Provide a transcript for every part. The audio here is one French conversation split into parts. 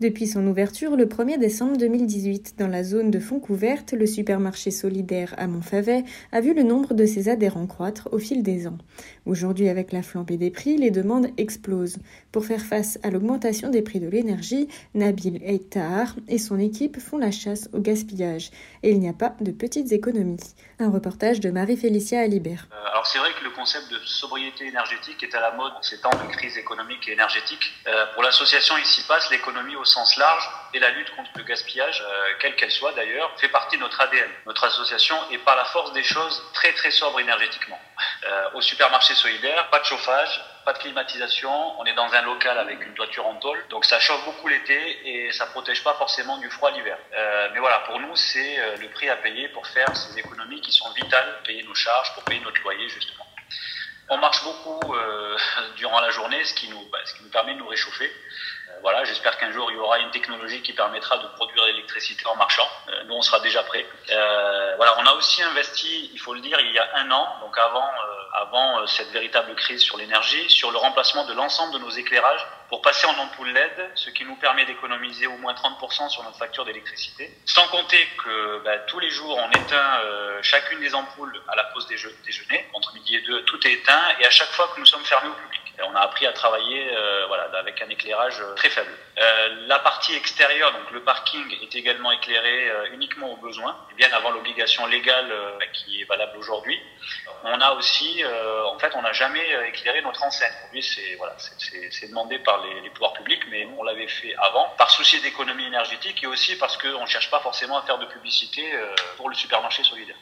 Depuis son ouverture le 1er décembre 2018 dans la zone de Foncouverte, le supermarché solidaire à Montfavet a vu le nombre de ses adhérents croître au fil des ans. Aujourd'hui, avec la flambée des prix, les demandes explosent. Pour faire face à l'augmentation des prix de l'énergie, Nabil Eitar et son équipe font la chasse au gaspillage. Et il n'y a pas de petites économies. Un reportage de Marie-Félicia Alibert. Euh, alors c'est vrai que le concept de sobriété énergétique est à la mode en ces temps de crise économique et énergétique. Euh, pour l'association Ici Passe, l'économie au sens large et la lutte contre le gaspillage, euh, quelle qu'elle soit d'ailleurs, fait partie de notre ADN. Notre association est par la force des choses très très sobre énergétiquement. Euh, au supermarché solidaire, pas de chauffage, pas de climatisation, on est dans un local avec une toiture en tôle, donc ça chauffe beaucoup l'été et ça protège pas forcément du froid l'hiver. Euh, mais voilà, pour nous, c'est le prix à payer pour faire ces économies qui sont vitales, payer nos charges, pour payer notre loyer justement. On marche beaucoup euh, durant la journée, ce qui nous, bah, ce qui nous permet de nous réchauffer. Euh, voilà, j'espère qu'un jour il y aura une technologie qui permettra de produire l'électricité en marchant. Euh, nous, on sera déjà prêts. Euh, voilà, on a aussi investi, il faut le dire, il y a un an, donc avant, avant euh, cette véritable crise sur l'énergie, sur le remplacement de l'ensemble de nos éclairages pour passer en ampoule LED, ce qui nous permet d'économiser au moins 30% sur notre facture d'électricité. Sans compter que bah, tous les jours, on éteint euh, chacune des ampoules à la pause déjeuner, entre midi et deux, tout est éteint, et à chaque fois que nous sommes fermés au public. On a appris à travailler euh, avec un éclairage euh, très faible. Euh, la partie extérieure, donc le parking, est également éclairé uniquement au besoin, bien avant l'obligation légale euh, qui est valable aujourd'hui. On a aussi, en fait, on n'a jamais éclairé notre enseigne. Aujourd'hui, c'est demandé par les, pouvoirs publics, mais on l'avait fait avant, par souci d'économie énergétique et aussi parce qu'on ne cherche pas forcément à faire de publicité pour le supermarché solidaire.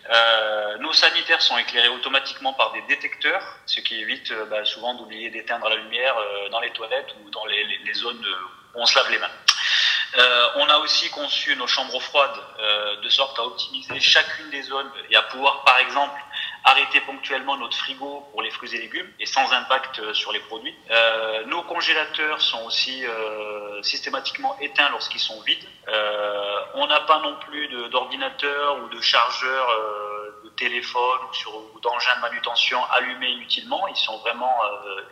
Nos sanitaires sont éclairés automatiquement par des détecteurs, ce qui évite bah, souvent d'oublier d'éteindre la lumière dans les toilettes ou dans les, zones où on se lave les mains. Euh, on a aussi conçu nos chambres froides euh, de sorte à optimiser chacune des zones et à pouvoir, par exemple, arrêter ponctuellement notre frigo pour les fruits et légumes et sans impact euh, sur les produits. Euh, nos congélateurs sont aussi euh, systématiquement éteints lorsqu'ils sont vides. on n'a pas non plus d'ordinateur ou de chargeur téléphone ou, sur, d'engins de manutention allumés inutilement. Ils sont vraiment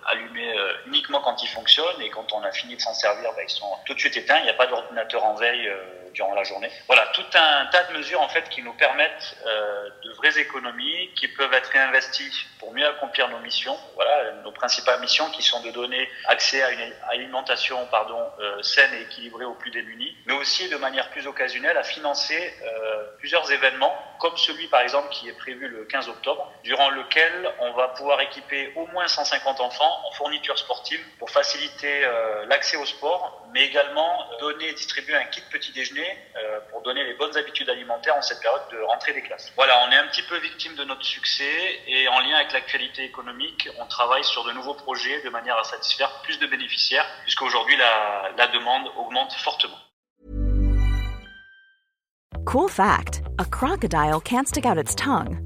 allumés uniquement quand ils fonctionnent et quand on a fini de s'en servir, bah, ils sont tout de suite éteints. Il n'y a pas d'ordinateur en veille durant la journée. Voilà, tout un tas de mesures en fait qui nous permettent euh, de vraies économies, qui peuvent être réinvesties pour mieux accomplir nos missions. Voilà, nos principales missions qui sont de donner accès à une alimentation pardon euh, saine et équilibrée aux plus démunis, mais aussi de manière plus occasionnelle à financer euh, plusieurs événements, comme celui par exemple qui est prévu le 15 octobre, durant lequel on va pouvoir équiper au moins 150 enfants en fournitures sportives pour faciliter l'accès au sport, mais également donner et distribuer un kit petit déjeuner euh, pour donner les bonnes habitudes alimentaires en cette période de rentrée des classes. Voilà, on est un petit peu victime de notre succès et en lien avec l'actualité économique, on travaille sur de nouveaux projets de manière à satisfaire plus de bénéficiaires, puisqu'aujourd'hui la, demande augmente fortement. Cool fact a crocodile can't stick out its tongue.